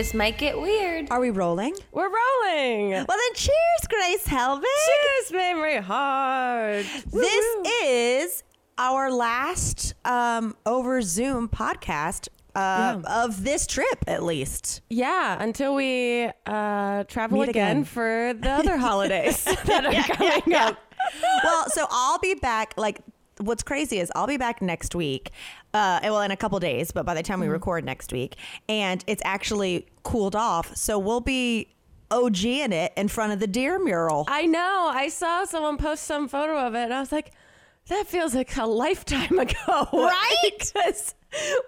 This might get weird. Are we rolling? We're rolling. Well, then cheers, Grace Helbig. Cheers, Mamrie Hart. This Woo-woo. is our last um, over Zoom podcast uh, of this trip, at least. yeah, until we uh, travel again, again. for the other holidays that are coming up. well, so I'll be back. Like, what's crazy is I'll be back next week. Uh, well, in a couple days, but by the time we record next week, and it's actually cooled off, so we'll be OG in it in front of the deer mural. I know. I saw someone post some photo of it, and I was like, that feels like a lifetime ago, Right? because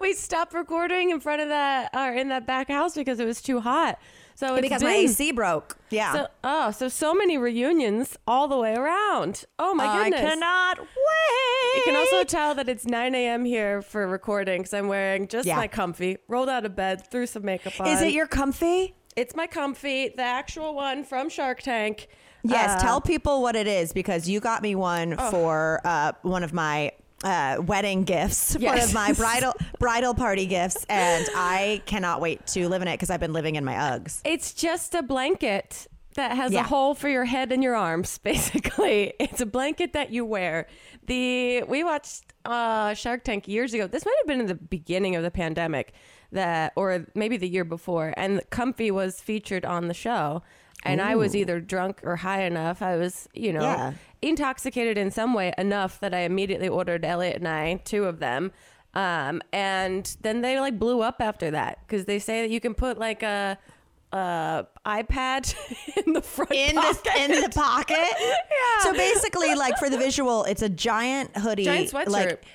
we stopped recording in front of that or in that back house because it was too hot. So it's because been, my AC broke. Yeah. So, oh, so so many reunions all the way around. Oh my goodness! I cannot wait. You can also tell that it's 9 a.m. here for recording because I'm wearing just Yeah. my comfy, rolled out of bed, threw some makeup on. Is it your comfy? It's my comfy, the actual one from Shark Tank. Yes, Uh, tell people what it is because you got me one for uh, one of my uh, wedding gifts, one of my bridal bridal party gifts, and I cannot wait to live in it because I've been living in my Uggs. It's just a blanket that has Yeah. a hole for your head and your arms. Basically, it's a blanket that you wear. The we watched uh, Shark Tank years ago. This might have been in the beginning of the pandemic, that or maybe the year before. And Comfy was featured on the show. And I was either drunk or high enough. I was, you know, Yeah. Intoxicated in some way enough that I immediately ordered Elliot and I two of them. Um, and then they like blew up after that because they say that you can put like a, a iPad in the front In the pocket. in the pocket. Yeah. So basically, like for the visual, it's a giant hoodie. Giant sweatshirt. Like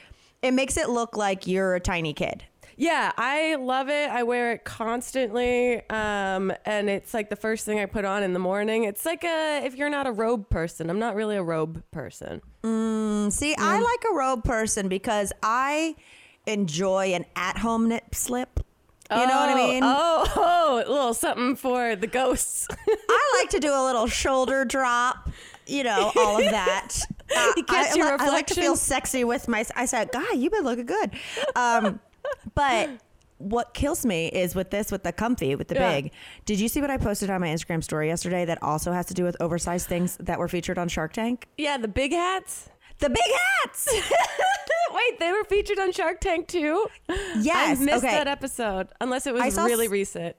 it makes it look like you're a tiny kid. Yeah, I love it. I wear it constantly. Um, and it's like the first thing I put on in the morning. It's like a, if you're not a robe person, I'm not really a robe person. See, I like a robe person because I enjoy an at-home nip slip. You know what I mean? Oh, oh, a little something for the ghosts. I like to do a little shoulder drop, you know, all of that. Uh, You catch I, your I, I like to feel sexy with my. I said, God, you've been looking good. Um, but what kills me is with this, with the comfy, with the Yeah. big. Did you see what I posted on my Instagram story yesterday that also has to do with oversized things that were featured on Shark Tank? yeah, the big hats. The big hats. Wait, they were featured on Shark Tank too? Yes. I missed okay. that episode, unless it was really s- recent.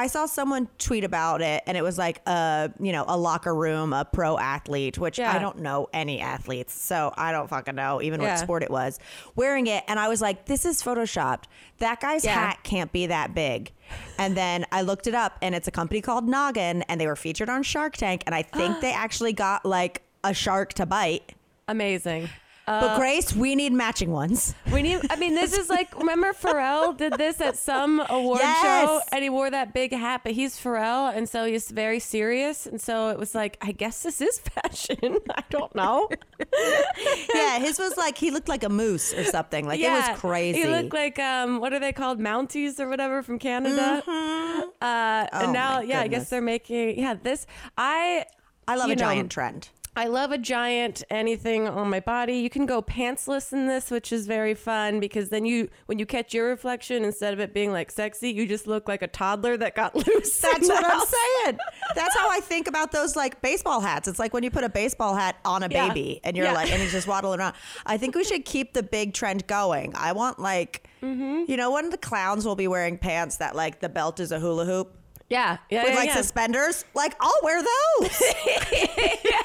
I saw someone tweet about it, and it was like a you know a locker room, a pro athlete, which Yeah. I don't know any athletes, so I don't fucking know even Yeah. what sport it was. Wearing it, and I was like, this is photoshopped. That guy's Yeah. hat can't be that big. And then I looked it up, and it's a company called Noggin, and they were featured on Shark Tank, and I think they actually got like a shark to bite. Amazing. Uh, But Grace, we need matching ones. We need. I mean, this is like. Remember, Pharrell did this at some award Yes. show, and he wore that big hat. But he's Pharrell, and so he's very serious. And so it was like, I guess this is fashion. I don't know. yeah, his was like he looked like a moose or something. Like it was crazy. He looked like um, what are they called, Mounties or whatever from Canada. Uh, Oh, and now, yeah, I guess they're making. Yeah, this I. I love a know, giant trend. I love a giant anything on my body. You can go pantsless in this, which is very fun because then you, when you catch your reflection, instead of it being like sexy, you just look like a toddler that got loose. That's what I'm saying. That's how I think about those like baseball hats. It's like when you put a baseball hat on a Yeah. baby and you're Yeah. like, and he's just waddling around. I think we should keep the big trend going. I want like, Mm-hmm. you know, one of the clowns will be wearing pants that like the belt is a hula hoop Yeah, yeah, with yeah, like yeah. suspenders. Like I'll wear those.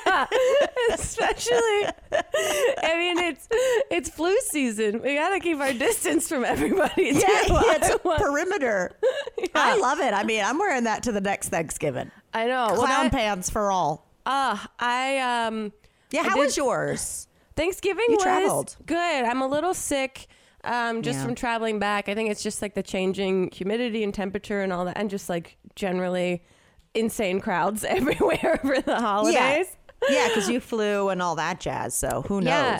Yeah, especially, I mean, it's it's flu season. We gotta keep our distance from everybody. Too. yeah, it's want- perimeter. I love it. I mean, I'm wearing that to the next Thanksgiving. I know. Well, Clown that- pants for all. Ah, I um. Yeah, I how did- was yours? Thanksgiving You was traveled. good. I'm a little sick um, just Yeah. from traveling back. I think it's just like the changing humidity and temperature and all that, and just like generally insane crowds everywhere over the holidays. Yeah, because you flew and all that jazz. So who knows? Yeah,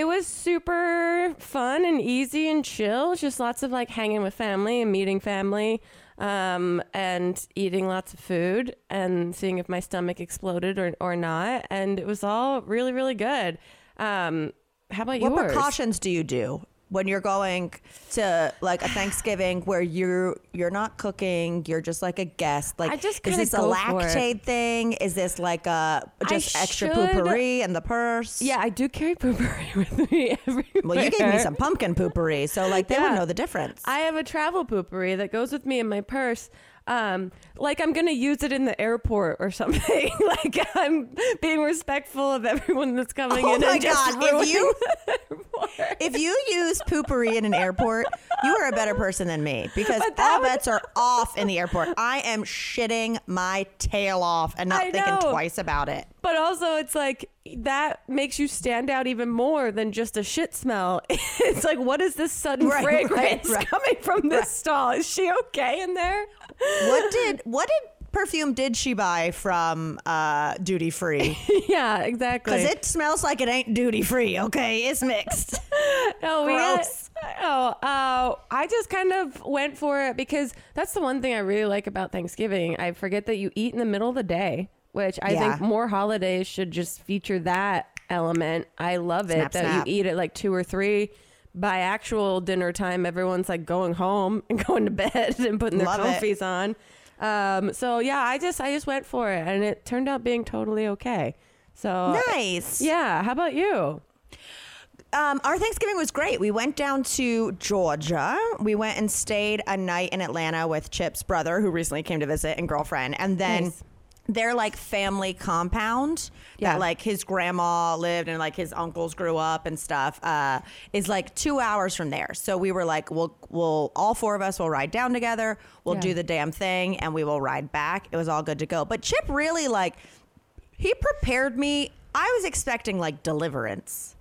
it was super fun and easy and chill. Just lots of like hanging with family and meeting family, um, and eating lots of food and seeing if my stomach exploded or, or not. And it was all really really good. Um, how about you? What yours? precautions do you do when you're going to like a Thanksgiving where you're you're not cooking, you're just like a guest. Like, I just is this a go for it. lactate thing? Is this like a just extra should- poopery in the purse? Yeah, I do carry poopery with me everywhere. Well, you gave me some pumpkin poopery, so like they would Yeah. know the difference. I have a travel poopery that goes with me in my purse. Um, like I'm gonna use it in the airport or something. like I'm being respectful of everyone that's coming Oh in. my and just God, if you- if you use poopery in an airport, you are a better person than me because all would- bets are off in the airport. I am shitting my tail off and not thinking twice about it. But also, it's like that makes you stand out even more than just a shit smell. It's like, what is this sudden Right, fragrance right, right. coming from this stall? Is she okay in there? What did what did perfume did she buy from uh, duty free? yeah, exactly. Because it smells like it ain't duty free. Okay, it's mixed. No, we had- oh, uh, I just kind of went for it because that's the one thing I really like about Thanksgiving. I forget that you eat in the middle of the day, which I Yeah. think more holidays should just feature that element. I love it Snap, that snap. you eat at like two or three. By actual dinner time, everyone's like going home and going to bed and putting their Love it. comfies on. Um, so yeah, I just I just went for it, and it turned out being totally okay. So nice. yeah, how about you? Um, our Thanksgiving was great. We went down to Georgia. We went and stayed a night in Atlanta with Chip's brother, who recently came to visit, and girlfriend. And then Nice. Their like family compound Yeah. that like his grandma lived and like his uncles grew up and stuff uh, is like two hours from there. So we were like, we'll we'll all four of us will ride down together. We'll Yeah. do the damn thing, and we will ride back. It was all good to go. But Chip really like he prepared me. I was expecting like deliverance.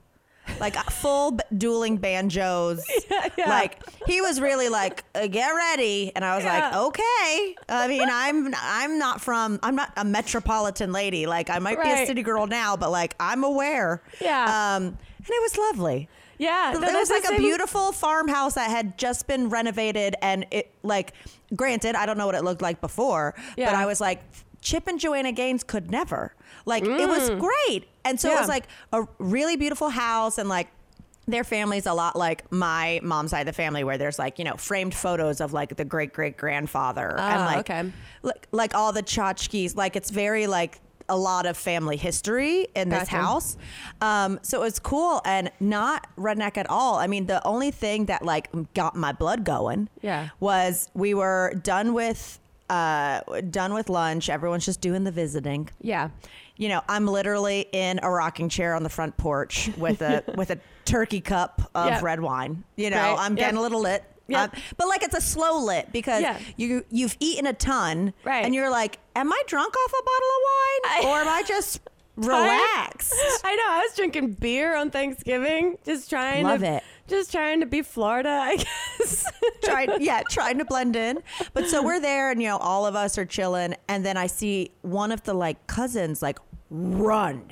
Like full b- dueling banjos. yeah. Like he was really like, uh, get ready. And I was like, okay. I mean, I'm I'm not from I'm not a metropolitan lady. Like I might be a city girl now, but like I'm aware. Yeah. Um and it was lovely. Yeah, no, It was like a beautiful farmhouse that had just been renovated and it like granted, I don't know what it looked like before, but I was like Chip and Joanna Gaines could never. Like it was great. And so it Mm. Was like a really beautiful house and like their family's a lot like my mom's side of the family where there's like, you know, framed photos of like the great great grandfather and Ah, like, okay. like like all the tchotchkes. Like it's very like a lot of family history in this Gotcha. house. Um, so it was cool and not redneck at all. I mean, the only thing that like got my blood going Yeah. was we were done with uh done with lunch. Everyone's just doing the visiting. Yeah. You know, I'm literally in a rocking chair on the front porch with a with a turkey cup of Yep. red wine. You know, Right. I'm getting Yep. a little lit. Yep. Um, but like it's a slow lit because Yeah. you you've eaten a ton Right. and you're like, am I drunk off a bottle of wine or am I just relaxed? I know. I was drinking beer on Thanksgiving, just trying Love to it. Just trying to be Florida, I guess. trying yeah trying to blend in. But so we're there and you know all of us are chilling. And then i see one of the like cousins like run.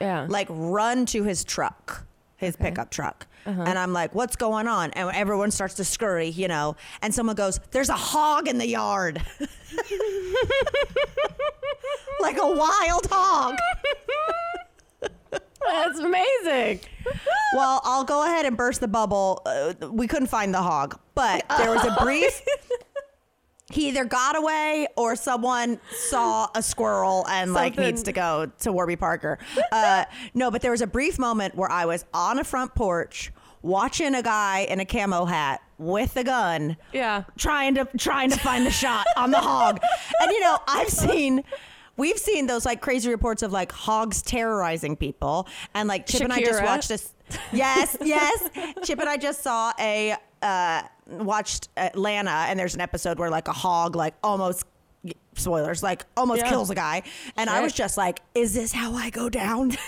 Yeah. like run to his truck his pickup truck. Uh-huh. and i'm like what's going on? And everyone starts to scurry you know. And someone goes there's a hog in the yard. Like a wild hog. That's amazing. Well i'll go ahead and burst the bubble uh, we couldn't find the hog but there was a brief he either got away or someone saw a squirrel and like Something. needs to go to Warby Parker. Uh, no, but there was a brief moment where I was on a front porch watching a guy in a camo hat with a gun Yeah. trying to trying to find the shot on the hog. And you know, I've seen we've seen those like crazy reports of like hogs terrorizing people and like Chip and I just watched this Yes, yes. Chip and I just saw a uh watched Atlanta and there's an episode where like a hog like almost spoilers like almost Yeah. kills a guy and I was just like is this how I go down?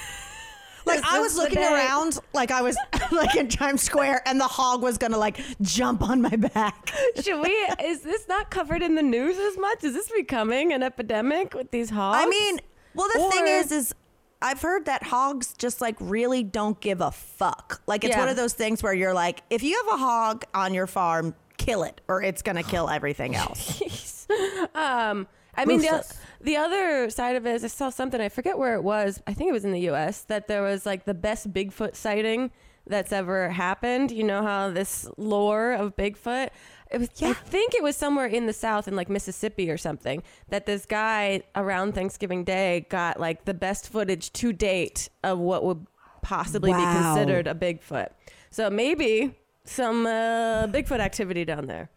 Like I was looking day? around like I was like in Times Square and the hog was gonna like jump on my back. Should we? Is this not covered in the news as much? Is this becoming an epidemic with these hogs? I mean, well the thing is is I've heard that hogs just like really don't give a fuck. Like it's Yeah. one of those things where you're like, if you have a hog on your farm, kill it or it's gonna kill everything else. um, I mean, the. The other side of it is I saw something, I forget where it was. I think it was in the US that there was like the best Bigfoot sighting that's ever happened. You know how this lore of Bigfoot. It was, yeah. I think it was somewhere in the South, in like Mississippi or something, that this guy around Thanksgiving Day got like the best footage to date of what would possibly be considered a Bigfoot. So maybe some uh, Bigfoot activity down there.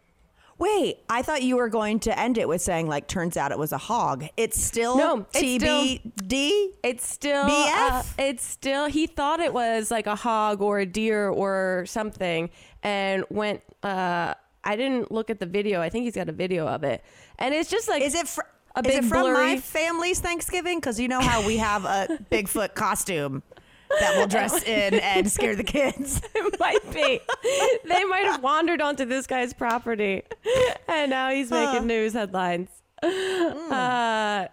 Wait, I thought you were going to end it with saying like, turns out it was a hog. It's still No, it's TBD. It's still BF? uh, it's still he thought it was like a hog or a deer or something and went uh I didn't look at the video. I think he's got a video of it. And it's just like Is it fr- a is big it from my family's Thanksgiving? Because you know how we have a Bigfoot costume that we'll dress in and scare the kids. it might be. they might have wandered onto this guy's property and now he's making news headlines. Uh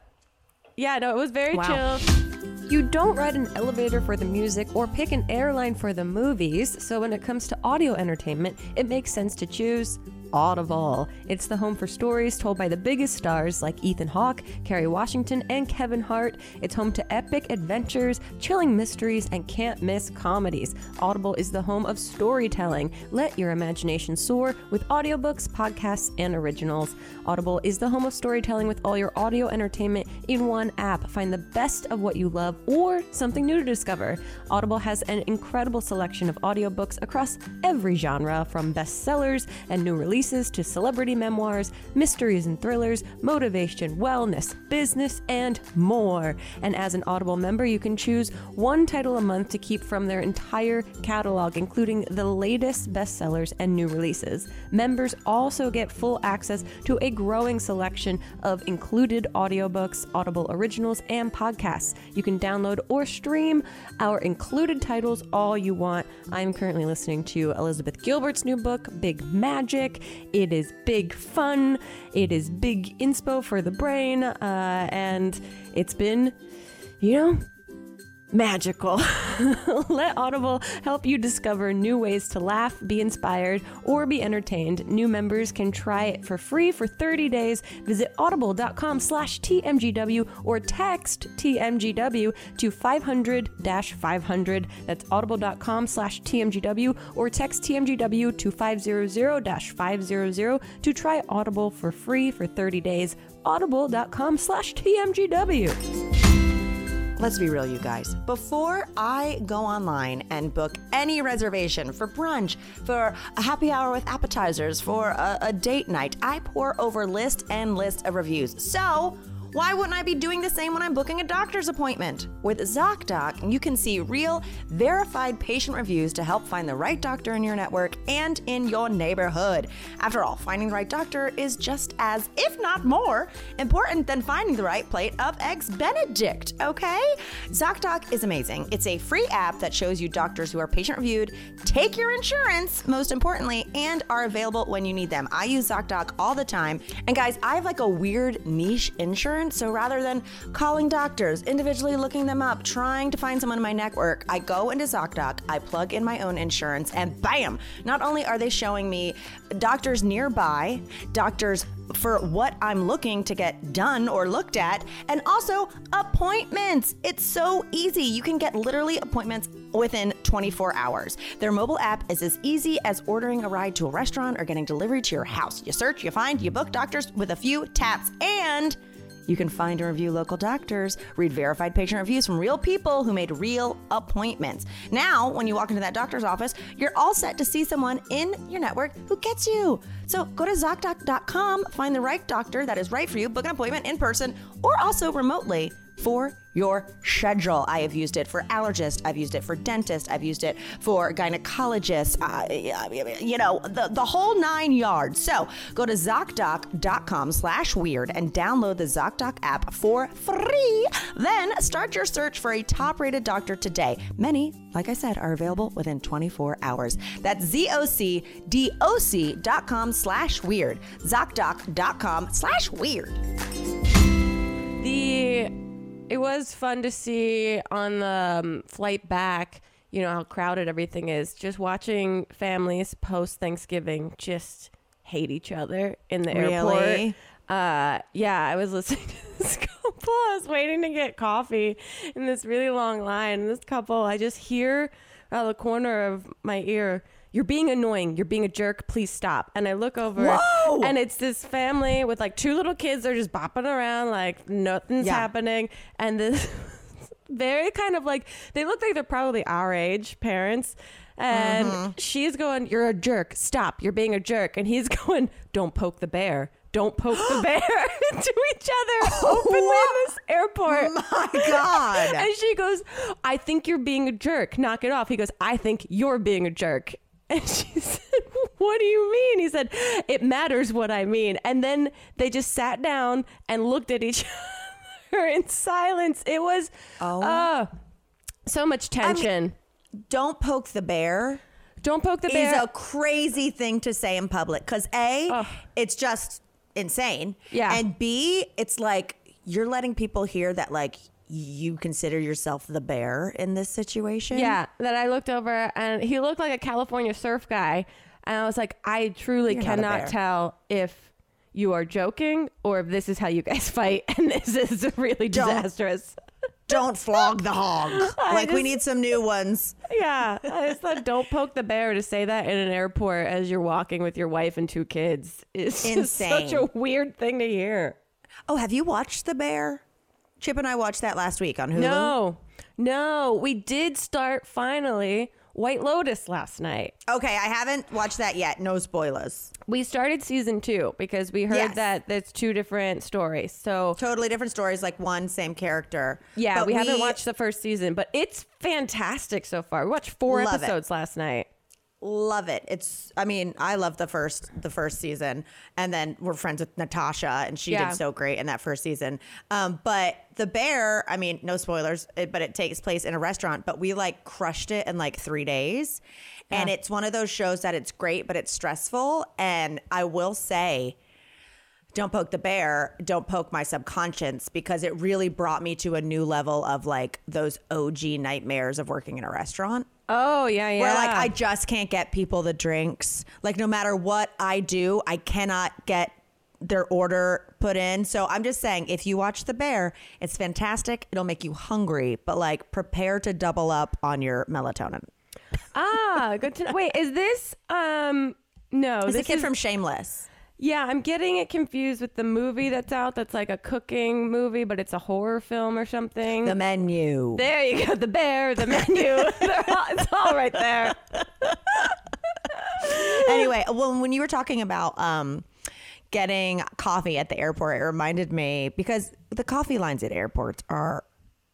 yeah, no, it was very Wow. chill. You don't ride an elevator for the music or pick an airline for the movies, so when it comes to audio entertainment, it makes sense to choose Audible. It's the home for stories told by the biggest stars like Ethan Hawke, Kerry Washington, and Kevin Hart. It's home to epic adventures, chilling mysteries, and can't miss comedies. Audible is the home of storytelling. Let your imagination soar with audiobooks, podcasts, and originals. Audible is the home of storytelling with all your audio entertainment in one app. Find the best of what you love or something new to discover. Audible has an incredible selection of audiobooks across every genre, from bestsellers and new releases to celebrity memoirs, mysteries and thrillers, motivation, wellness, business, and more. And as an Audible member, you can choose one title a month to keep from their entire catalog, including the latest bestsellers and new releases. Members also get full access to a growing selection of included audiobooks, Audible originals, and podcasts. You can download or stream our included titles all you want. I'm currently listening to Elizabeth Gilbert's new book, Big Magic. It is big fun, it is big inspo for the brain, uh, and it's been, you know, magical. Let Audible help you discover new ways to laugh, be inspired, or be entertained. New members can try it for free for 30 days. Visit audible.com slash TMGW or text TMGW to 500-500. That's audible.com slash TMGW or text TMGW to 500-500 to try Audible for free for 30 days. audible.com slash TMGW. Let's be real, you guys. Before I go online and book any reservation for brunch, for a happy hour with appetizers, for a, a date night, I pour over list and list of reviews. So, why wouldn't I be doing the same when I'm booking a doctor's appointment? With ZocDoc, you can see real, verified patient reviews to help find the right doctor in your network and in your neighborhood. After all, finding the right doctor is just as, if not more, important than finding the right plate of Eggs Benedict, okay? ZocDoc is amazing. It's a free app that shows you doctors who are patient reviewed, take your insurance, most importantly, and are available when you need them. I use ZocDoc all the time. And guys, I have like a weird niche insurance. So rather than calling doctors, individually looking them up, trying to find someone in my network, I go into ZocDoc, I plug in my own insurance, and bam! Not only are they showing me doctors nearby, doctors for what I'm looking to get done or looked at, and also appointments. It's so easy. You can get literally appointments within 24 hours. Their mobile app is as easy as ordering a ride to a restaurant or getting delivery to your house. You search, you find, you book doctors with a few taps, and you can find and review local doctors, read verified patient reviews from real people who made real appointments. Now, when you walk into that doctor's office, you're all set to see someone in your network who gets you. So go to ZocDoc.com, find the right doctor that is right for you, book an appointment in person or also remotely for your schedule. I have used it for allergists, I've used it for dentists, I've used it for gynecologists, uh, you know, the, the whole nine yards. So go to ZocDoc.com slash weird and download the ZocDoc app for free. Then start your search for a top rated doctor today. Many, like I said, are available within 24 hours. That's ZocDoc.com slash weird. ZocDoc.com slash weird. It was fun to see on the um, flight back you know how crowded everything is. Just watching families post thanksgiving just hate each other in the airport. Really? uh yeah i was listening to this couple. I was waiting to get coffee in this really long line. And this couple i just hear out of the corner of my ear, "You're being annoying. You're being a jerk. Please stop." And I look over, Whoa! and it's this family with like two little kids. They're just bopping around like nothing's Yeah. happening, and this very kind of like they look like they're probably our age parents. And Mm-hmm. she's going, You're a jerk. Stop. You're being a jerk. And he's going, Don't poke the bear. Don't poke the bear to each other oh, openly in this airport. My God. And she goes, I think you're being a jerk. Knock it off. He goes, I think you're being a jerk. And she said, What do you mean? He said, It matters what I mean. And then they just sat down and looked at each other in silence. It was Oh. uh, so much tension. Don't poke the bear. Don't poke the is bear. a crazy thing to say in public because a Ugh. it's just insane Yeah. and b it's like you're letting people hear that like you consider yourself the bear in this situation Yeah, that I looked over and he looked like a California surf guy. And I was like, I truly You're cannot tell if you are joking or if this is how you guys fight and this is really Don't. disastrous. don't flog the hog like we need some new ones Yeah, I just thought don't poke the bear to say that in an airport as you're walking with your wife and two kids is just such a weird thing to hear. oh have you watched the bear chip and i watched that last week on hulu No, no, we did start finally White Lotus last night. okay i haven't watched that yet no spoilers We started season two because we heard Yes. that there's two different stories. So totally different stories like one same character yeah, But we, haven't watched the first season, but it's fantastic so far. We watched four Love it. episodes last night. Love it. It's i mean i love the first the first season. And then we're friends with natasha and she Yeah. did so great in that first season. Um but the bear i mean no spoilers it, but it takes place in a restaurant but we like crushed it in like three days. And it's one of those shows that it's great but it's stressful. And i will say don't poke the bear, don't poke my subconscious because it really brought me to a new level of like those OG nightmares of working in a restaurant Oh yeah, yeah. where like I just can't get people the drinks. Like no matter what I do, I cannot get their order put in. So I'm just saying, if you watch The Bear, it's fantastic. It'll make you hungry, but like prepare to double up on your melatonin. ah, good to know. Wait, is this um no, Is this a kid is, from Shameless. Yeah, I'm getting it confused with the movie that's out that's like a cooking movie, but it's a horror film or something. The menu. there you go, the bear, the menu. All- it's all right there. anyway, well, when you were talking about um, getting coffee at the airport, it reminded me because the coffee lines at airports are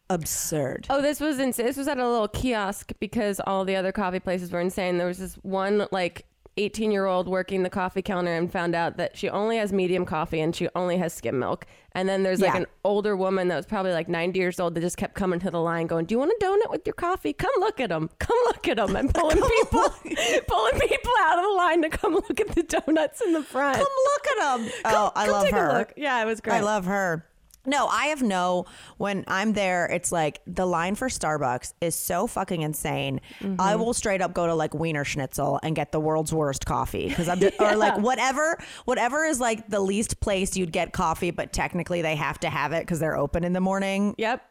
absurd. Oh, this was insane. This was at a little kiosk because all the other coffee places were insane. There was this one like 18 year old working the coffee counter and found out that she only has medium coffee and she only has skim milk. And then there's like Yeah. an older woman that was probably like 90 years old that just kept coming to the line going, Do you want a donut with your coffee? Come look at them. Come look at them. And pulling people, pulling people out of the line to come look at the donuts in the front. Come look at them. Oh, I Come love take a her. look. Yeah, it was great. I love her. No, I have no. When I'm there, it's like the line for Starbucks is so fucking insane. Mm-hmm. I will straight up go to like Wiener Schnitzel and get the world's worst coffee because I'm just, or like whatever, whatever is like the least place you'd get coffee, but technically they have to have it because they're open in the morning. Yep.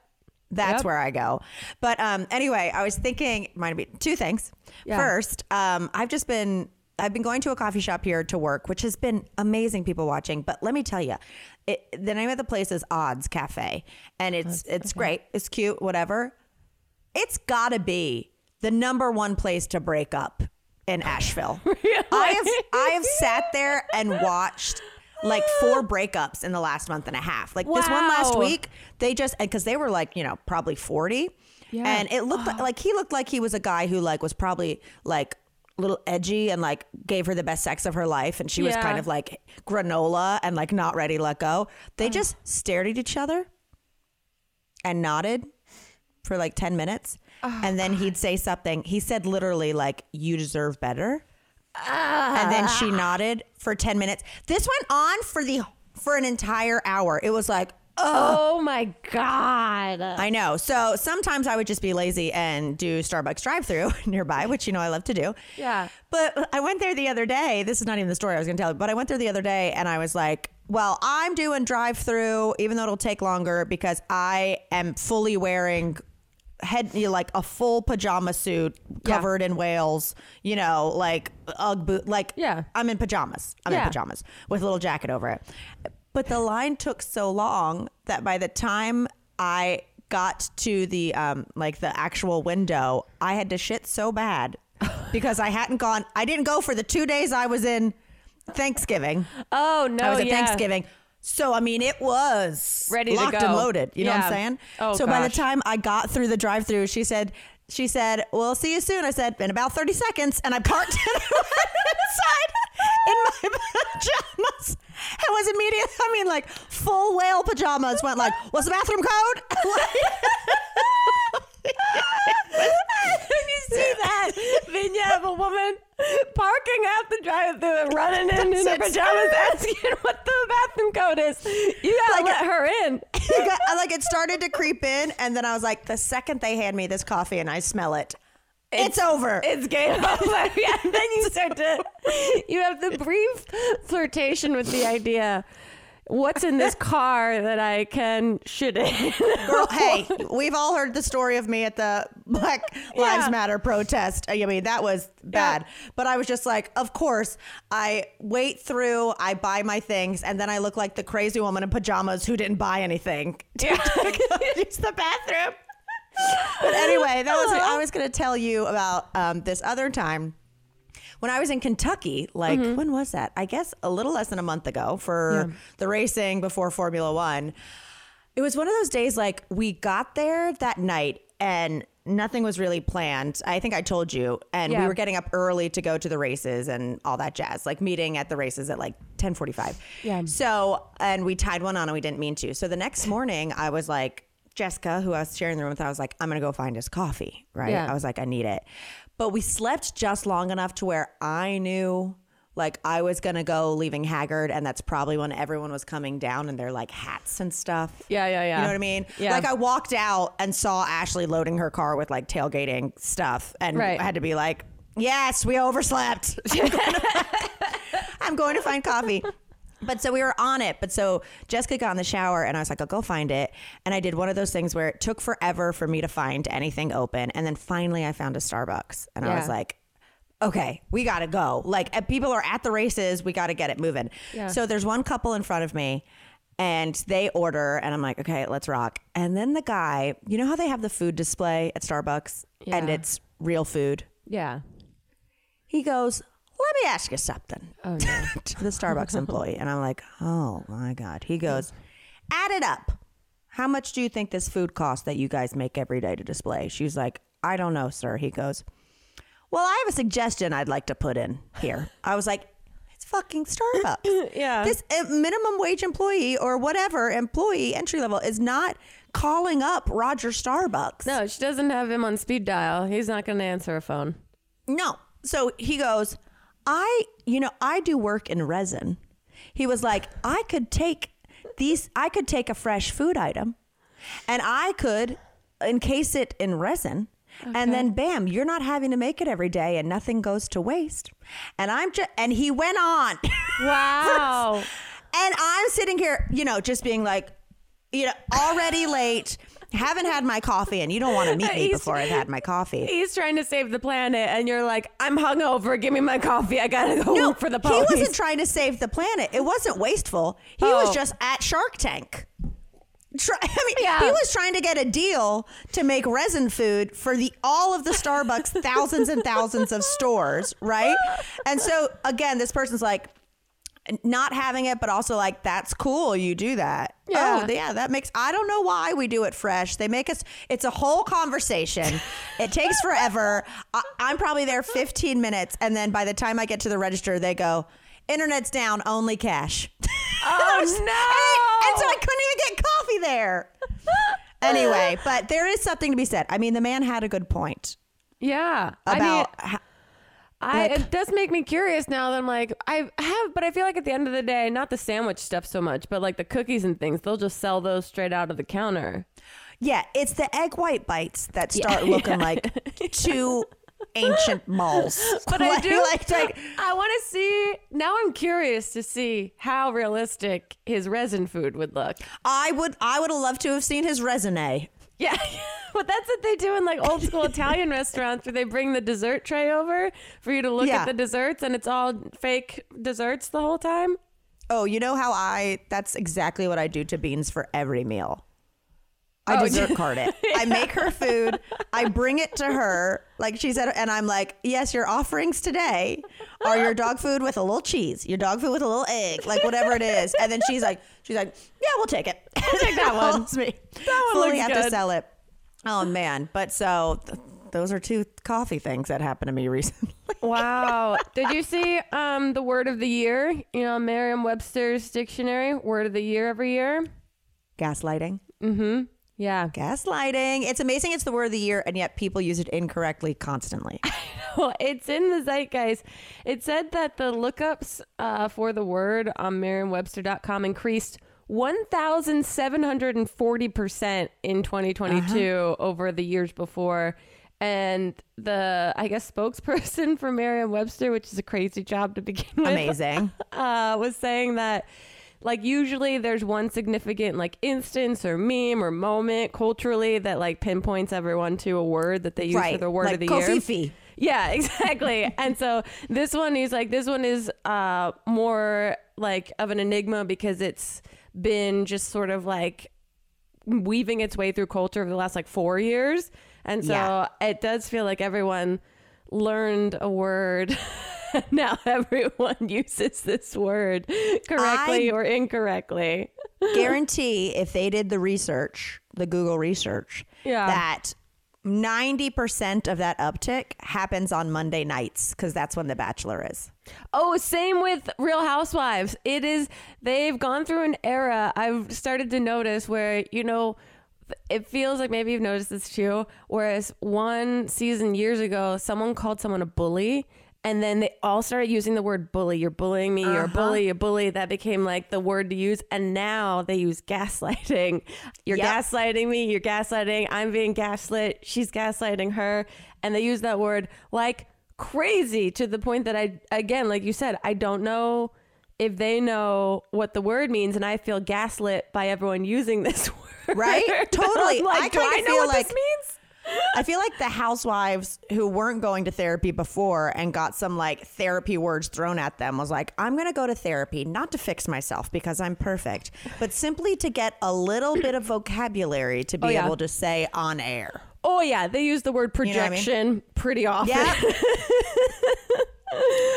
That's Yep. where I go. But um, anyway, I was thinking, might be two things. Yeah. First, um, I've just been I've been going to a coffee shop here to work, which has been amazing. People watching, but let me tell you, it, the name of the place is Odds Cafe, and it's it's great, it's cute, whatever. It's got to be the number one place to break up in Asheville. I have I have sat there and watched like four breakups in the last month and a half. Like this one last week, they just because they were like you know probably forty, Yeah. and it looked like, like he looked like he was a guy who like was probably like little edgy and like gave her the best sex of her life, and she was Yeah. kind of like granola and like not ready to let go. They mm. just stared at each other and nodded for like 10 minutes. Oh, and then he'd say something. He said literally like, you deserve better. And then she nodded for 10 minutes. This went on for the for an entire hour. It was like, Oh my God. I know. So sometimes I would just be lazy and do Starbucks drive through nearby, which you know I love to do. Yeah. But I went there the other day. This is not even the story I was going to tell but I went there the other day and I was like, well, I'm doing drive through, even though it'll take longer because I am fully wearing head, like a full pajama suit Yeah. covered in whales, you know, like UGG boot, like Yeah. I'm in pajamas. I'm in pajamas with a little jacket over it. But the line took so long that by the time I got to the um like the actual window, I had to shit so bad because I hadn't gone. I didn't go for the two days I was in Thanksgiving. Oh no, I was at yeah. Thanksgiving. So I mean, it was Ready to locked go. and loaded. You know what I'm saying? Oh, so by the time I got through the drive-through, she said, "She said, we'll see you soon." I said, "In about 30 seconds," and I parked and I went inside in my pajamas. I was immediate. I mean, like full whale pajamas. Went like, "What's the bathroom code?" You see that vignette of a woman parking out the drive-through and running in in her pajamas, asking what the bathroom code is, you gotta Like let her in. Got- like it started to creep in, and then I was like, the second they hand me this coffee and I smell it, it's, over. It's game over. yeah, then you start to, you have the brief flirtation with the idea. What's in this car that I can shit in? Girl, hey, we've all heard the story of me at the Black Lives Yeah. Matter protest. I mean, that was bad. But I was just like, of course, I wait through, I buy my things, and then I look like the crazy woman in pajamas who didn't buy anything go use the bathroom. But anyway, that was I was going to tell you about um, this other time when I was in Kentucky, like Mm-hmm. when was that? I guess a little less than a month ago for the racing before Formula One. It was one of those days like we got there that night and nothing was really planned. I think I told you. And we were getting up early to go to the races and all that jazz, like meeting at the races at like 1045. Yeah. So, and we tied one on and we didn't mean to. So the next morning I was like, Jessica, who I was sharing the room with, I was like, I'm to go find his coffee. Right. Yeah. I was like, I need it. But we slept just long enough to where I knew like I was to go leaving Haggard. And that's probably when everyone was coming down in their like hats and stuff. Yeah, yeah, yeah. You know what I mean? Yeah. Like I walked out and saw Ashley loading her car with like tailgating stuff, and Right. I had to be like, "Yes, we overslept. I'm going to find coffee." But so we were on it. But so Jessica got in the shower and I was like, I'll go find it. And I did one of those things where it took forever for me to find anything open. And then finally I found a Starbucks. And I was like, okay, we got to go. Like uh, people are at the races. We got to get it moving. Yeah. So there's one couple in front of me and they order and I'm like, okay, let's rock. And then the guy, you know how they have the food display at Starbucks and it's real food? Yeah. He goes, let me ask you something Oh no. to the Starbucks employee. And I'm like, oh my God. He goes, add it up. How much do you think this food costs that you guys make every day to display? She's like, I don't know, sir. He goes, well, I have a suggestion I'd like to put in here. I was like, it's fucking Starbucks. Yeah. This uh, minimum wage employee or whatever employee entry level is not calling up Roger Starbucks. No, she doesn't have him on speed dial. He's not going to answer a phone. No. So he goes, I, you know, I do work in resin. He was like, I could take these, I could take a fresh food item and I could encase it in resin. And then bam, you're not having to make it every day and nothing goes to waste. And I'm just, and he went on. Wow. And I'm sitting here, you know, just being like, you know, already late, haven't had my coffee, and you don't want to meet me He's- before I've had my coffee. He's trying to save the planet, and you're like, I'm hungover. Give me my coffee. I gotta go No, work for the he wasn't trying to save the planet. It wasn't wasteful. He Oh. was just at Shark Tank. Try, I mean, Yeah. he was trying to get a deal to make resin food for the all of the Starbucks thousands and thousands of stores, right? And so again, this person's like not having it, but also like that's cool. You do that. Yeah. Oh, yeah. That makes. I don't know why we do it fresh. They make us. It's a whole conversation. it takes forever. I, I'm probably there 15 minutes, and then by the time I get to the register, they go, "Internet's down. Only cash." Oh, And- no. And so I couldn't even get coffee there. anyway, but there is something to be said. I mean, the man had a good point yeah. I mean, about. I, it does make me curious now that I'm like, I have, but I feel like at the end of the day, not the sandwich stuff so much, but like the cookies and things, they'll just sell those straight out of the counter. Yeah, it's the egg white bites that start looking like two ancient malls. But I do like, like I want to see. Now I'm curious to see how realistic his resin food would look. I would I would have loved to have seen his resume. Yeah, but that's what they do in like old school Italian restaurants where they bring the dessert tray over for you to look Yeah. at the desserts and it's all fake desserts the whole time. Oh, you know how I? That's exactly what I do to Beans for every meal. I Oh, dessert card it. I make her food. I bring it to her, like she said, and I'm like, "Yes, your offerings today are your dog food with a little cheese, your dog food with a little egg, like whatever it is." And then she's like, "She's like, yeah, we'll take it. We'll take that one. me. That one Fully looks have to sell it. Oh man, but so th- those are two coffee things that happened to me recently. Wow. Did you see um, the word of the year? You know, Merriam-Webster's dictionary, word of the year every year. Gaslighting. Yeah. Gaslighting. It's amazing it's the word of the year, and yet people use it incorrectly constantly. Well, it's in the zeitgeist. It said that the lookups uh, for the word on Merriam-Webster.com increased 1,740% in 2022 over the years before. And the, I guess, spokesperson for Merriam-Webster, which is a crazy job to begin with, Amazing. uh, was saying that like usually there's one significant like instance or meme or moment culturally that like pinpoints everyone to a word that they use for the word like of the year. Yeah, exactly. and so this one, is like, this one is uh, more like of an enigma because it's been just sort of like weaving its way through culture over the last like four years. And so Yeah. it does feel like everyone learned a word. now everyone uses this word correctly I- or incorrectly. Guarantee if they did the research, the Google research, Yeah. that 90% of that uptick happens on Monday nights because that's when The Bachelor is. Oh, same with Real Housewives. It is, they've gone through an era I've started to notice where, you know, it feels like maybe you've noticed this too. Whereas one season years ago, someone called someone a bully. And then they all started using the word bully. You're bullying me. You're a uh-huh. bully. You're a bully. That became like the word to use. And now they use gaslighting. You're Yep. gaslighting me. You're gaslighting. I'm being gaslit. She's gaslighting her. And they use that word like crazy to the point that I, again, like you said, I don't know if they know what the word means. And I feel gaslit by everyone using this word. Right? Totally. Like, I do kinda I know feel what like- this means? I feel like the housewives who weren't going to therapy before and got some like therapy words thrown at them was like, I'm going to go to therapy, not to fix myself because I'm perfect, but simply to get a little bit of vocabulary to be Oh, yeah. able to say on air. Oh, yeah. They use the word know I mean? projection pretty often. Yeah.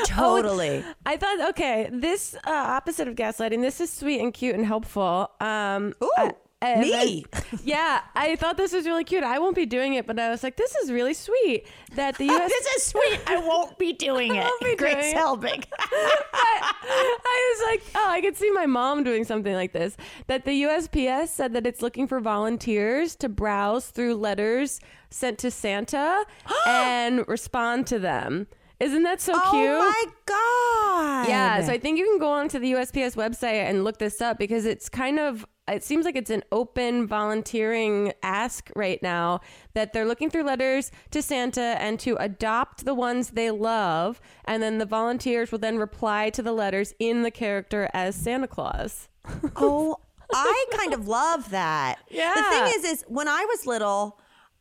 totally. I thought, okay, this uh, opposite of gaslighting, this is sweet and cute and helpful. Um, Ooh, I- and me. then- yeah, I thought this was really cute. I won't be doing it, but I was like, this is really sweet that the U.S. this is sweet. I won't be doing it. be Grace doing it. Helbig. I was like, oh, I could see my mom doing something like this. That the USPS said that it's looking for volunteers to browse through letters sent to Santa and respond to them. Isn't that so oh cute? Oh my god. Yeah, so I think you can go onto the USPS website and look this up because it's kind of it seems like it's an open volunteering ask right now that they're looking through letters to Santa and to adopt the ones they love and then the volunteers will then reply to the letters in the character as Santa Claus. Oh, I kind of love that. Yeah. The thing is, is when I was little,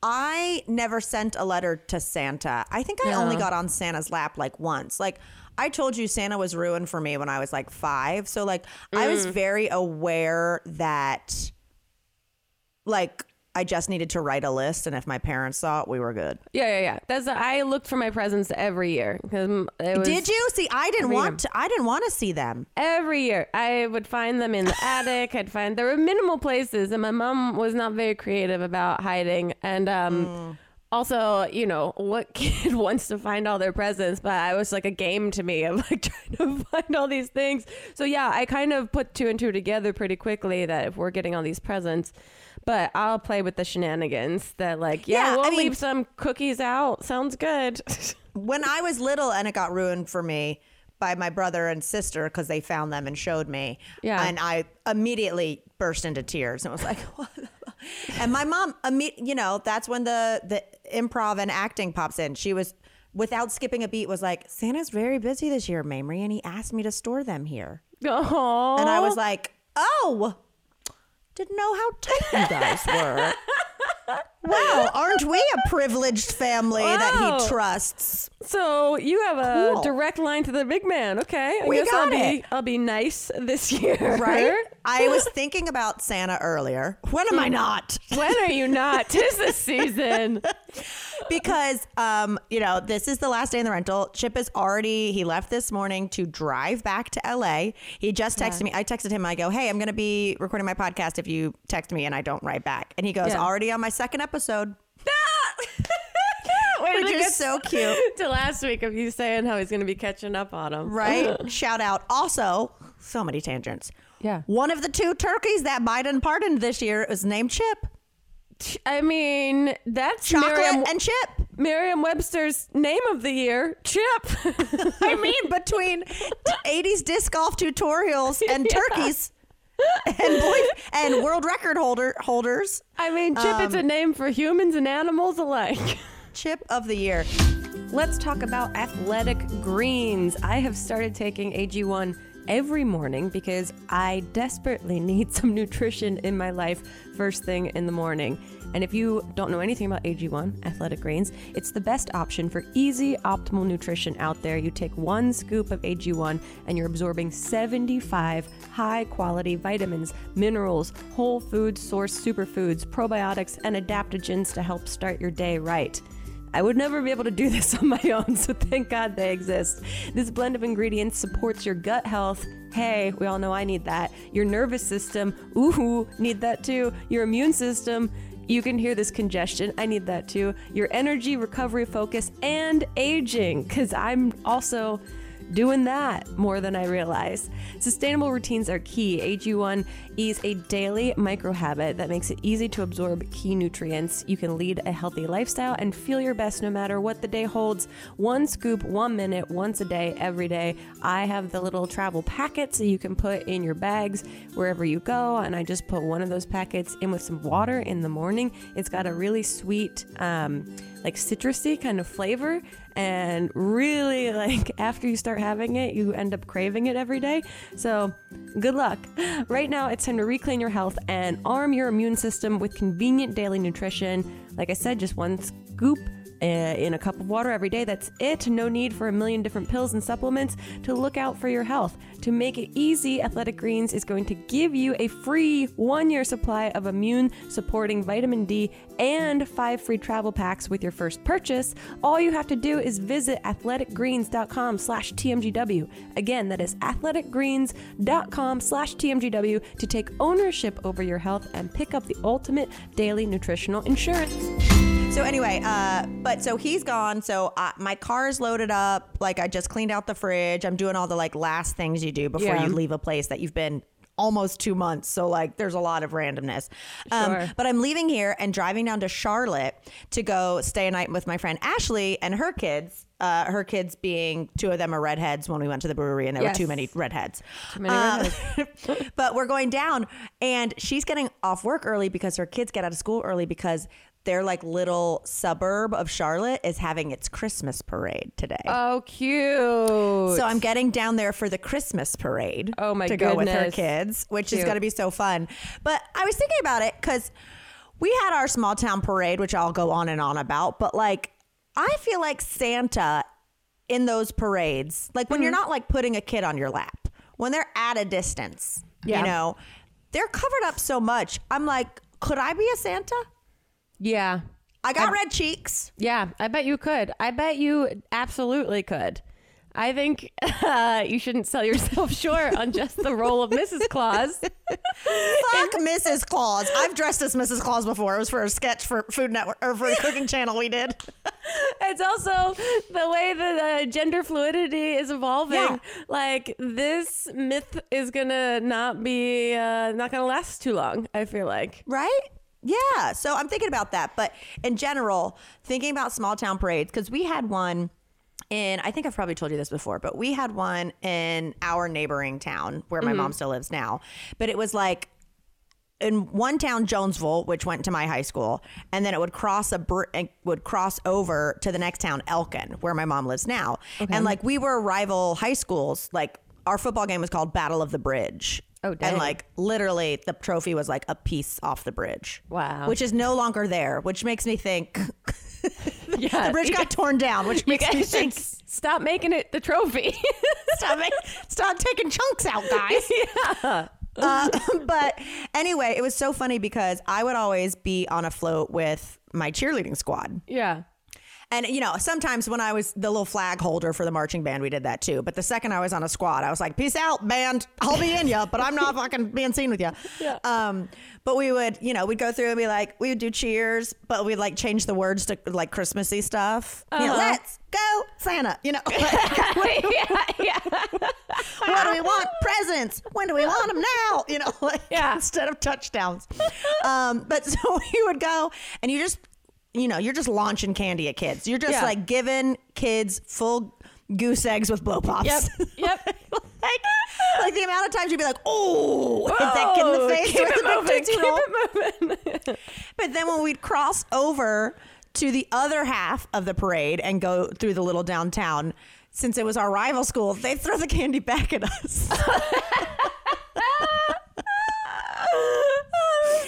I never sent a letter to Santa. I think I only got on Santa's lap like once. Like I told you, Santa was ruined for me when I was like five. So like I Mm. was very aware that, like, I just needed to write a list, and if my parents saw it, we were good. Yeah, yeah, yeah. That's I looked for my presents every year because it was Did you see? I didn't want to. I didn't want to see them. Every year, I would find them in the attic. I'd find there were minimal places, and my mom was not very creative about hiding. And um, also, you know, what kid wants to find all their presents? But I was like a game to me of like trying to find all these things. So yeah, I kind of put two and two together pretty quickly that if we're getting all these presents. But I'll play with the shenanigans that like, yeah, Yeah, we'll I mean- leave some cookies out. Sounds good. when I was little and it got ruined for me by my brother and sister because they found them and showed me. Yeah. And I immediately burst into tears and was like, what? And my mom, you know, that's when the, the improv and acting pops in. She was, without skipping a beat, was like, Santa's very busy this year, Mamrie, and he asked me to store them here. Aww. And I was like, oh, didn't know how tight you guys were. Wow, aren't we a privileged family that he trusts? So you have a Cool. direct line to the big man. Okay, I We guess I'll got be it. I'll be nice this year. Right? I was thinking about Santa earlier. When am I not? when are you not? Tis the season. because um, you know, this is the last day in the rental. Chip is already he left this morning to drive back to LA. He just texted me. I texted him, I go, Hey, I'm gonna be recording my podcast if you text me and I don't write back. And he goes, Yeah. Already on my second episode. Wait Which till it is so cute. To last week of you saying how he's going to be catching up on him. Right? Shout out. Also, so many tangents. Yeah. One of the two turkeys that Biden pardoned this year was named Chip. I mean, that's Chocolate Merriam, and Chip. Merriam-Webster's name of the year, Chip. I mean, between 80s disc golf tutorials and Yeah. turkeys and boy, and world record holder holders, I mean, Chip, it's a Um, name for humans and animals alike. chip of the year. Let's talk about athletic greens. I have started taking AG1 every morning because I desperately need some nutrition in my life first thing in the morning. And if you don't know anything about AG1, athletic greens, it's the best option for easy, optimal nutrition out there. You take one scoop of AG1 and you're absorbing 75 high quality vitamins, minerals, whole food source superfoods, probiotics, and adaptogens to help start your day right. I would never be able to do this on my own, so thank God they exist. This blend of ingredients supports your gut health. Hey, we all know I need that. Your nervous system, ooh, need that too. Your immune system, you can hear this congestion. I need that too. Your energy, recovery, focus, and aging, because I'm also doing that more than I realize. Sustainable routines are key. AG1 is a daily micro habit that makes it easy to absorb key nutrients. You can lead a healthy lifestyle and feel your best no matter what the day holds. One scoop, one minute, once a day, every day. I have the little travel packets that you can put in your bags wherever you go, and I just put one of those packets in with some water in the morning. It's got a really sweet, um, like citrusy kind of flavor. And really like after you start having it you end up craving it every day. So good luck. Right now it's time to reclaim your health and arm your immune system with convenient daily nutrition. Like i said just one scoop Uh, in a cup of water every day. That's it. No need for a million different pills and supplements to look out for your health. To make it easy, Athletic Greens is going to give you a free one year supply of immune supporting vitamin D and five free travel packs with your first purchase. All you have to do is visit athleticgreens.com slash TMGW. Again, that is athleticgreens.com slash TMGW to take ownership over your health and pick up the ultimate daily nutritional insurance. So anyway, uh, but so he's gone. So uh, my car is loaded up. Like I just cleaned out the fridge. I'm doing all the like last things you do before Yeah. you leave a place that you've been almost two months. So like there's a lot of randomness. Um, Sure. but I'm leaving here and driving down to Charlotte to go stay a night with my friend Ashley and her kids. Uh, her kids being two of them are redheads when we went to the brewery and there Yes. were too many redheads. Too many Um, but we're going down and she's getting off work early because her kids get out of school early because their like little suburb of Charlotte is having its Christmas parade today. Oh, cute. so I'm getting down there for the Christmas parade. Oh, my to go with her kids, which is going to be so fun. But I was thinking about it because we had our small town parade, which I'll go on and on about. But like, I feel like Santa in those parades, like when you're Mm-hmm. not like putting a kid on your lap, when they're at a distance, Yeah. you know, they're covered up so much. I'm like, could I be a Santa? Yeah. I got I- red cheeks. Yeah, I bet you could. I bet you absolutely could. I think uh, you shouldn't sell yourself short on just the role of Mrs. Claus. Fuck Mrs. Claus. I've dressed as Mrs. Claus before. It was for a sketch for Food Network or for the cooking channel we did. It's also the way that uh, gender fluidity is evolving. Yeah. Like this myth is gonna not be uh, not gonna last too long. I feel like. Right? Yeah. So I'm thinking about that. But in general, thinking about small town parades, because we had one in, I think I've probably told you this before, but we had one in our neighboring town where my mom mm-hmm. still lives now. But it was like, in one town, Jonesville, which went to my high school, and then it would cross a br- would cross over to the next town, Elkin, where my mom lives now. And like we were rival high schools. Like our football game was called Battle of the Bridge. Oh, dang. And like literally, the trophy was like a piece off the bridge. Wow. Which is no longer there, which makes me think Yeah, the bridge got torn down, which makes me think stop making it the trophy. stop, make, stop taking chunks out, guys. yeah. Uh, but anyway, it was so funny because I would always be on a float with my cheerleading squad. yeah. And you know, sometimes when I was the little flag holder for the marching band, we did that too. But the second I was on a squad, I was like, "Peace out, band. I'll be in you, but I'm not fucking being seen with you." Yeah. Um, but we would, you know, we'd go through and be like, we would do cheers, but we'd like change the words to like Christmassy stuff. You know, Uh-huh. let's go Santa. You know, like, yeah, yeah. what do we want? Presents. When do we want them now? You know, like Yeah. instead of touchdowns. um, but so you would go and you just, you know, you're just launching candy at kids. You're just Yeah. like giving kids full goose eggs with blow pops. Yep. Yep. like, like the amount of times you'd be like, oh, hit that kid in the face keep with it moving, keep it moving. But then when we'd cross over to the other half of the parade and go through the little downtown, since it was our rival school, they'd throw the candy back at us.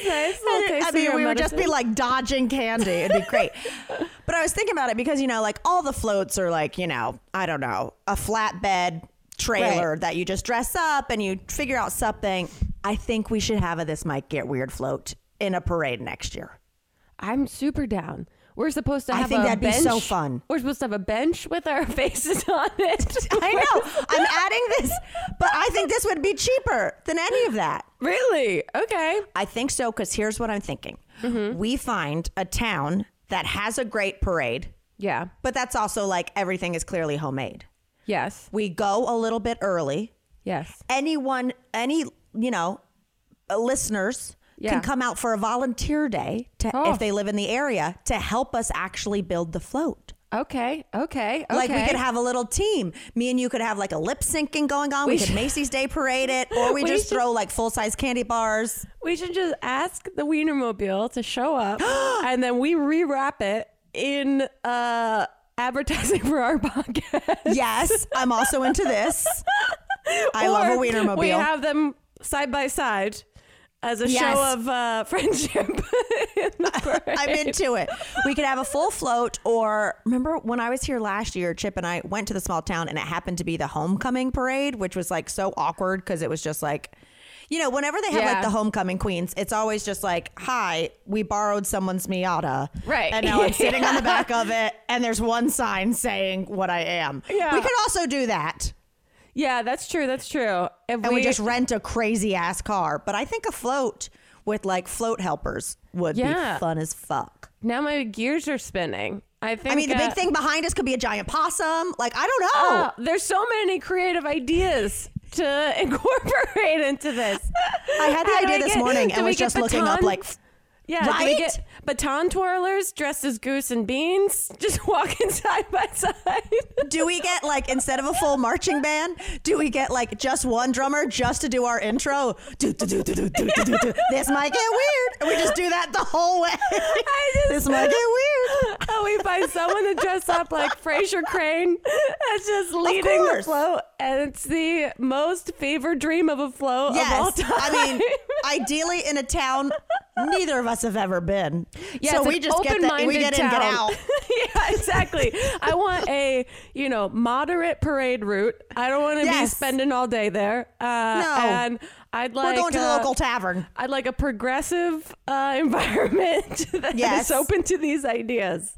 nice little I mean, we would just be like dodging candy. It'd be great. but I was thinking about it because, you know, like all the floats are like, you know, I don't know, a flatbed trailer Right. that you just dress up and you figure out something. I think we should have a This Might Get Weird float in a parade next year. I'm super down. We're supposed to I have think a that'd be bench. so fun. We're supposed to have a bench with our faces on it. I know. I'm adding this, but I think this would be cheaper than any of that. really? Okay. I think so because here's what I'm thinking. Mm-hmm. We find a town that has a great parade, Yeah. but that's also like everything is clearly homemade. Yes. We go a little bit early. Yes. Anyone, any, you know, uh, listeners Yeah. can come out for a volunteer day to, Oh. if they live in the area to help us actually build the float. Okay. Okay. Okay. Like we could have a little team. Me and you could have like a lip syncing going on. We, We could should- Macy's Day parade it, or we, We just should- throw like full size candy bars. We should just ask the Wienermobile to show up, and then we rewrap it in uh, advertising for our podcast. Yes, I'm also into this. I love a Wienermobile. We have them side by side as a Yes. show of uh, friendship. in. I'm into it. We could have a full float, or remember when I was here last year, Chip and I went to the small town, and it happened to be the homecoming parade, which was like so awkward because it was just like, you know, whenever they have Yeah. like the homecoming queens, it's always just like, "Hi, we borrowed someone's Miata, Right. And now I'm sitting on the back of it, and there's one sign saying what I am. Yeah. We could also do that, Yeah, that's true. That's true. If and we, just rent a crazy ass car. But I think a float with like float helpers would Yeah. be fun as fuck. now my gears are spinning. I think. I mean, the uh, big thing behind us could be a giant possum. Like, I don't know. uh, there's so many creative ideas to incorporate into this. I had the How idea this get- morning and was just looking up like, Yeah, do we Right? get baton twirlers dressed as goose and beans just walking side by side. do we get like instead of a full marching band, do we get like just one drummer just to do our intro? Do do do do do do do do. This might get weird. And we just do that the whole way. Just, this might get weird. Oh, we find someone to dress up like Frasier Crane that's just leading the float, and it's the most favored dream of a float yes. of all time. I mean, ideally in a town neither of us have ever been. Yeah, so we just get that, we open-minded get in, get town. out. yeah, exactly. I want a you know moderate parade route. I don't want to be spending all day there. Uh, No. and I'd like We're going to the uh, local tavern. I'd like a progressive uh, environment that is Yes. open to these ideas.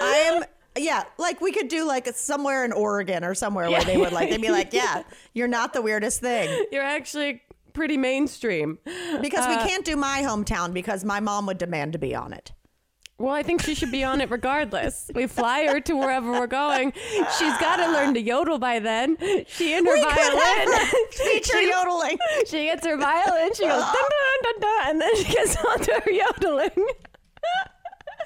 I am. Yeah, like we could do like somewhere in Oregon or somewhere where they would like they'd be like, yeah, you're not the weirdest thing You're actually pretty mainstream. because Uh, we can't do my hometown because my mom would demand to be on it. Well, I think she should be on it regardless. We fly her to wherever we're going. She's got to learn to yodel by then. She and her We violin. her feature She- yodeling. She gets her violin. She goes dun dun dun dun, and then she gets onto her yodeling.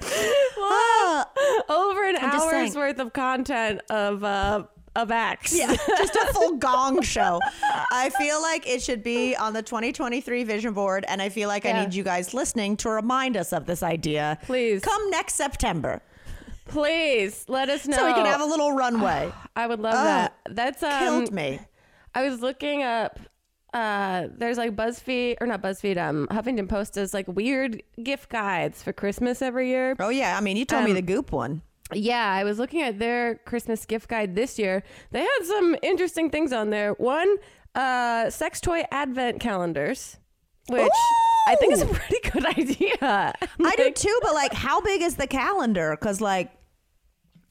Ah, Over an I'm hour's worth of content of uh, of acts. yeah, just a full gong show. I feel like it should be on the 2023 vision board, and I feel like I need you guys listening to remind us of this idea. Please. come next September Please let us know. so we can have a little runway. I would love Oh, that. That's um, Killed me. I was looking up uh, there's like BuzzFeed or not BuzzFeed, um, Huffington Post does like weird gift guides for Christmas every year. Oh yeah, I mean, you told me Um, the Goop one. Yeah, I was looking at their Christmas gift guide this year. They had some interesting things on there. One, uh, sex toy advent calendars, which I think is a pretty good idea. I do too, but like, how big is the calendar? Because like,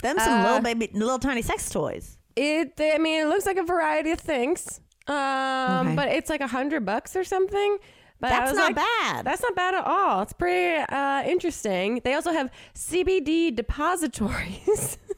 them some Uh, little baby, little tiny sex toys. It, I mean, it looks like a variety of things. Um, Okay. but it's like a hundred bucks or something. But That's not like, bad. That's not bad at all. It's pretty uh, interesting. They also have CBD suppositories.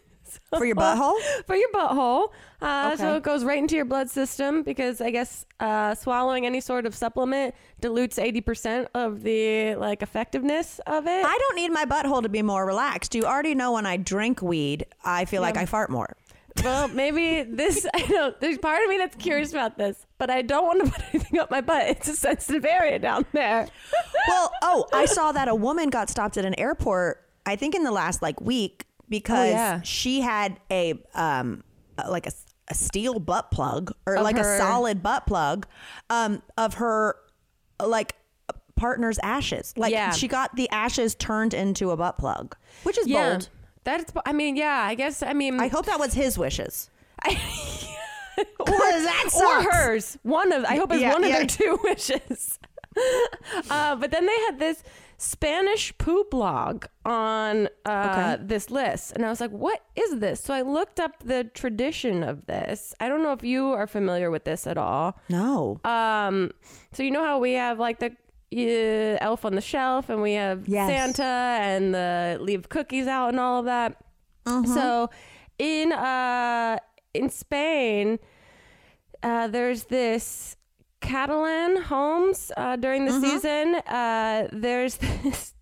For your butthole? for your butthole. Uh, So it goes right into your blood system because I guess uh, swallowing any sort of supplement dilutes 80% of the like effectiveness of it. I don't need my butthole to be more relaxed. You already know when I drink weed, I feel like I fart more. well, maybe this, I don't, there's part of me that's curious about this, but I don't want to put anything up my butt. It's a sensitive area down there. Well, oh, I saw that a woman got stopped at an airport. I think in the last like week because Oh, yeah. she had a um like a, a steel butt plug or Of like her- a solid butt plug um of her like partner's ashes. Like Yeah. she got the ashes turned into a butt plug, which is bold. That's, I mean, yeah, I guess, I mean, I hope that was his wishes. or, that or hers. One of I hope it's Yeah, one of yeah. their two wishes. uh, but then they had this Spanish poop log on uh, Okay. this list, and I was like, "What is this?" So I looked up the tradition of this. I don't know if you are familiar with this at all. No. Um, so you know how we have like the uh, elf on the shelf, and we have Yes. Santa, and the leave cookies out, and all of that. Mm-hmm. So in uh in Spain, uh, there's this Catalan homes uh, during the season. Uh, there's this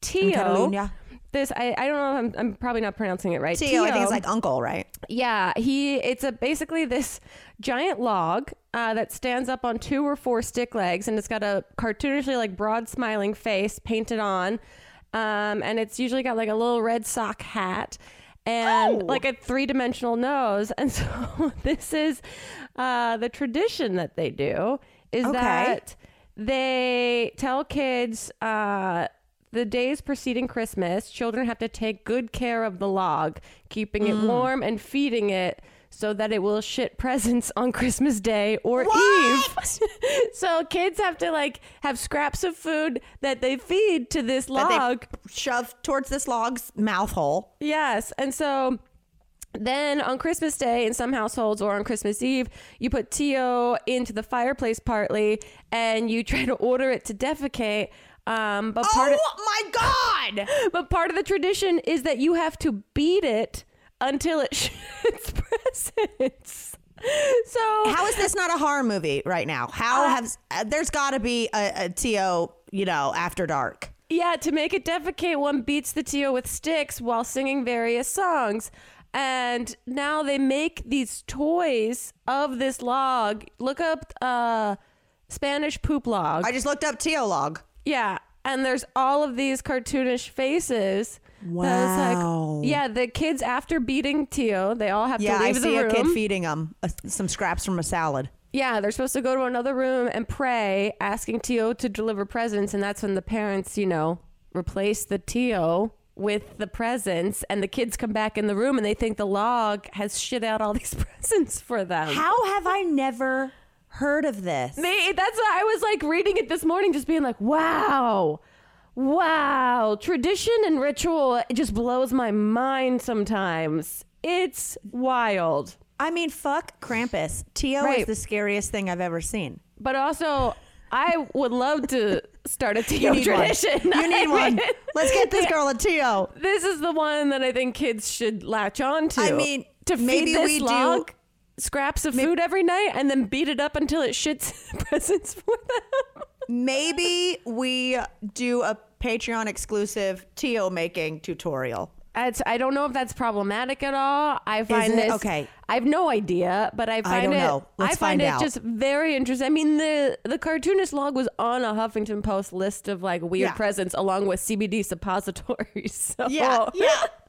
Tio. This I, I don't know if I'm, I'm probably not pronouncing it right. Tio, I think it's like uncle, right? Yeah, he it's a basically this giant log uh, that stands up on two or four stick legs, and it's got a cartoonishly like broad smiling face painted on, um, and it's usually got like a little red sock hat and Oh. like a three dimensional nose, and so this is uh, the tradition that they do is Okay. that they tell kids uh, the days preceding Christmas, children have to take good care of the log, keeping Mm. it warm and feeding it so that it will shit presents on Christmas Day or What? Eve. so kids have to like have scraps of food that they feed to this log. shove towards this log's mouth hole. Yes. And so then on Christmas Day, in some households or on Christmas Eve, you put Tio into the fireplace partly and you try to order it to defecate. Um, but part of, oh my god! but part of the tradition is that you have to beat it until it shits presents. So How is this not a horror movie right now? How Uh, have uh, there's got to be a, a Tio, you know, after dark. Yeah, to make it defecate, one beats the Tio with sticks while singing various songs. And now they make these toys of this log. Look up uh, Spanish poop log. I just looked up Tio log. yeah. And there's all of these cartoonish faces. Wow. Like, yeah, the kids after beating Tio, they all have Yeah, to I leave the see a kid feeding them uh, some scraps from a salad. Yeah, they're supposed to go to another room and pray, asking Tio to deliver presents, and that's when the parents, you know, replace the Tio with the presents, and the kids come back in the room and they think the log has shit out all these presents for them. How have I never heard of this? Me, that's why I was like reading it this morning, just being like, wow. Wow, tradition and ritual it just blows my mind sometimes. It's wild. I mean, fuck Krampus. Tio Right. is the scariest thing I've ever seen. But also, I would love to start a Tio need one. tradition. You I need one. Let's get this girl a Tio. This is the one that I think kids should latch on to. I mean, to feed maybe this we do- log scraps of food every night and then beat it up until it shits presents for them. Maybe we do a Patreon exclusive Tio making tutorial. It's, I don't know if that's problematic at all. I find it? this Okay. I have no idea, but I find don't it. know. Let's I find find it out. just very interesting. I mean, the the cartoonist log was on a Huffington Post list of like weird Yeah. presents, along with CBD suppositories. So Yeah, yeah.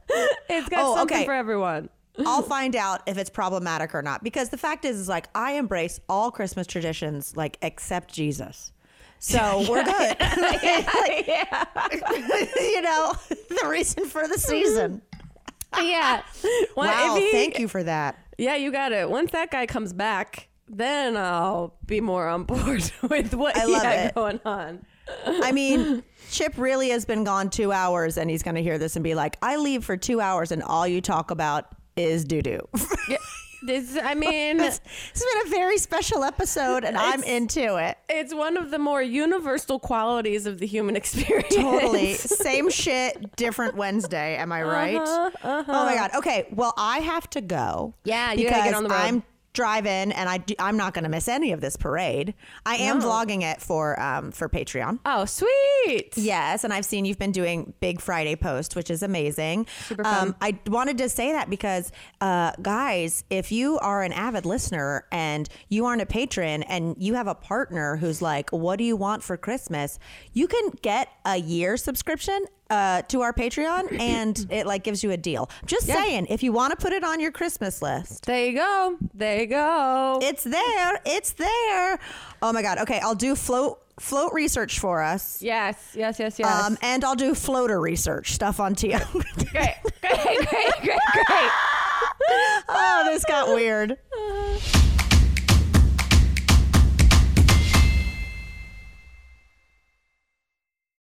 it's got Oh, something okay. for everyone. I'll find out if it's problematic or not. Because the fact is, is like I embrace all Christmas traditions, like except Jesus. So we're good. yeah. you know, the reason for the mm-hmm. season. yeah. Well, wow, he- thank you for that. Yeah, you got it. Once that guy comes back, then I'll be more on board with what I he love it. going on. I mean, Chip really has been gone two hours, and he's going to hear this and be like, "I leave for two hours, and all you talk about is doo doo." Yeah, this, I mean, It's it's been a very special episode, and I'm into it. it's one of the more universal qualities of the human experience. Totally. Same shit, different Wednesday. Am I right? Uh-huh, Oh my God. Okay. Well, I have to go. Yeah, you gotta get on the road. I'm driving and I do, I'm not going to miss any of this parade. I am No. vlogging it for um for Patreon. Oh, sweet. Yes, and I've seen you've been doing Big Friday post, which is amazing. Super fun. Um, I wanted to say that because, uh, guys, if you are an avid listener and you aren't a patron and you have a partner who's like, "What do you want for Christmas?" You can get a year subscription uh, to our Patreon, and it like gives you a deal. Just Yeah. saying, if you want to put it on your Christmas list. There you go. There you go. It's there. It's there. Oh my God. Okay, I'll do float float research for us. yes, yes, yes, yes. Um, and I'll do floater research stuff on Tio. great, great, great, great, great. oh, this got weird.